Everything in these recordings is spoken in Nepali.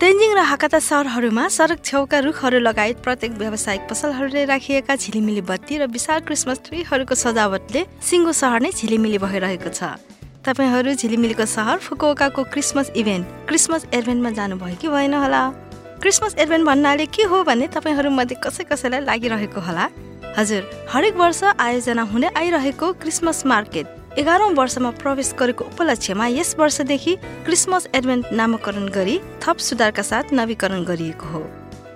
तेन्जिङ र हाकाता सहरहरूमा सडक छेउका रुखहरू लगायत प्रत्येक व्यावसायिक पसलहरूले राखिएका झिलिमिली बत्ती र विशाल क्रिसमस ट्रीहरूको सजावटले सिङ्गो सहर नै झिलिमिली भइरहेको छ। तपाईँहरू झिलिमिलीको सहर फुकुओकाको क्रिसमस इभेन्ट क्रिसमस एडभेन्टमा जानुभयो कि भएन होला? क्रिसमस एडभेन्ट भन्नाले के हो भन्ने तपाईँहरूमध्ये कसै कसैलाई लागिरहेको होला? हजुर हरेक वर्ष आयोजना हुँदै आइरहेको क्रिसमस मार्केट एघारौँ वर्षमा प्रवेश गरेको उपलक्ष्यमा यस वर्षदेखि क्रिसमस एडभेन्ट नामाकरण गरी थप सुधारका साथ नवीकरण गरिएको हो।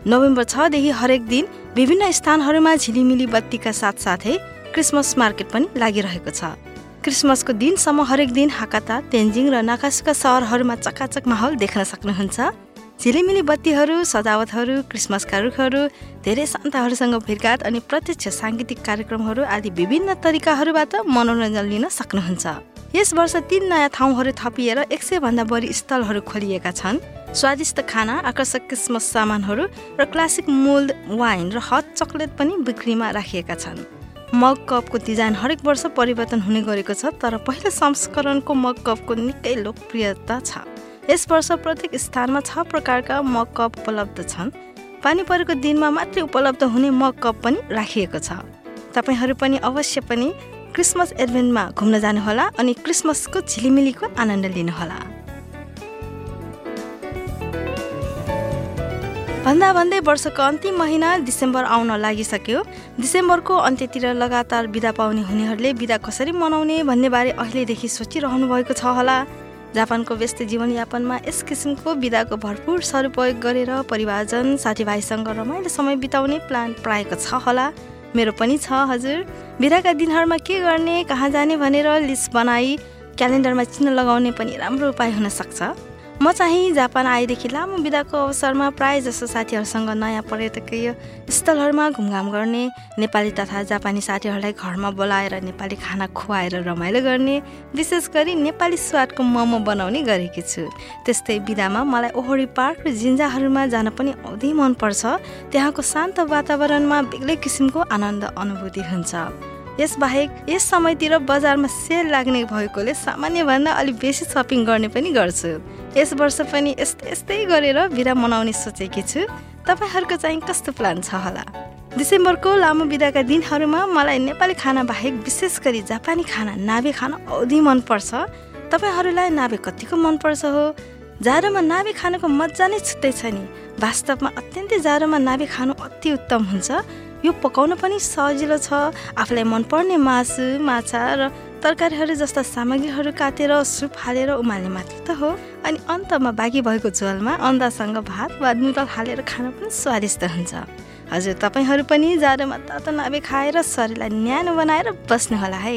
नोभेम्बर छदेखि हरेक दिन विभिन्न स्थानहरूमा झिलिमिली बत्तीका साथसाथै क्रिसमस मार्केट पनि लागिरहेको छ। क्रिसमसको दिनसम्म हरेक दिन हाकाता तेन्जिङ र नाकासुका सहरहरूमा चकाचक माहौल देख्न सक्नुहुन्छ। झिलिमिली बत्तीहरू सजावटहरू क्रिसमसका रुखहरू धेरै सन्ताहरूसँग भेटघाट अनि प्रत्यक्ष साङ्गीतिक कार्यक्रमहरू आदि विभिन्न तरिकाहरूबाट मनोरञ्जन लिन सक्नुहुन्छ। यस वर्ष तीन नयाँ ठाउँहरू थपिएर एक सय भन्दा बढी स्थलहरू खोलिएका छन्। स्वादिष्ट खाना आकर्षक क्रिसमस सामानहरू र क्लासिक मोल्ड वाइन र हट चकलेट पनि बिक्रीमा राखिएका छन्। मग कपको डिजाइन हरेक वर्ष परिवर्तन हुने गरेको छ तर पहिलो संस्करणको मग कपको निकै लोकप्रियता छ। यस वर्ष प्रत्येक स्थानमा छ प्रकारका मग कप उपलब्ध छन्। पानी परेको दिनमा मात्रै उपलब्ध हुने मग कप पनि राखिएको छ। तपाईँहरू पनि अवश्य पनि क्रिसमस एडभेन्टमा घुम्न जानुहोला अनि क्रिसमसको झिलिमिलीको आनन्द लिनुहोला। भन्दा भन्दै वर्षको अन्तिम महिना डिसेम्बर आउन लागिसक्यो। डिसेम्बरको अन्त्यतिर लगातार बिदा पाउने हुनेहरूले बिदा कसरी मनाउने भन्ने बारे अहिलेदेखि सोचिरहनु भएको छ होला। जापानको व्यस्त जीवनयापनमा यस किसिमको विधाको भरपुर सदुपयोग गरेर परिवारजन साथीभाइसँग रमाइलो समय बिताउने प्लान प्रायको छ। होला मेरो पनि छ हजुर। बिदाका दिनहरूमा के गर्ने कहाँ जाने भनेर लिस्ट बनाई क्यालेन्डरमा चिन्ह लगाउने पनि राम्रो उपाय हुन सक्छ। म चाहिँ जापान आएदेखि लामो बिदाको अवसरमा प्राय जसो साथीहरूसँग नयाँ पर्यटकीय स्थलहरूमा घुमघाम गर्ने नेपाली तथा जापानी साथीहरूलाई घरमा बोलाएर नेपाली खाना खुवाएर रमाइलो गर्ने विशेष गरी नेपाली स्वादको मोमो बनाउने गरेकी छु। त्यस्तै बिदामा मलाई ओहोरी पार्क र जिन्जाहरूमा जान पनि औधी मनपर्छ। त्यहाँको शान्त वातावरणमा बेग्लै किसिमको आनन्द अनुभूति हुन्छ। यसबाहेक यस समयतिर बजारमा सेल लाग्ने भएकोले सामान्यभन्दा अलिक बेसी सपिङ गर्ने पनि गर्छु। यस वर्ष पनि यस्तै यस्तै गरेर बिदा मनाउने सोचेकी छु। तपाईँहरूको चाहिँ कस्तो प्लान छ होला? डिसेम्बरको लामो बिदाका दिनहरूमा मलाई नेपाली खाना बाहेक विशेष गरी जापानी खाना नाभे खान औधी मनपर्छ। तपाईँहरूलाई नाभे कतिको मनपर्छ हो? जाडोमा नाभे खानुको मजा नै छुट्टै छ नि। वास्तवमा अत्यन्तै जाडोमा नाभे खानु अति उत्तम हुन्छ। यो पकाउन पनि सजिलो छ। आफूलाई मनपर्ने मासु माछा र तरकारीहरू जस्ता सामग्रीहरू काटेर सुप हालेर उमाल्ने मात्र त हो। अनि अन्तमा बाँकी भएको झोलमा अन्दासँग भात वा नुडल हालेर खान पनि स्वादिष्ट हुन्छ। हजुर तपाईँहरू पनि जाडोमा तातो नाभे खाएर शरीरलाई न्यानो बनाएर बस्नुहोला है।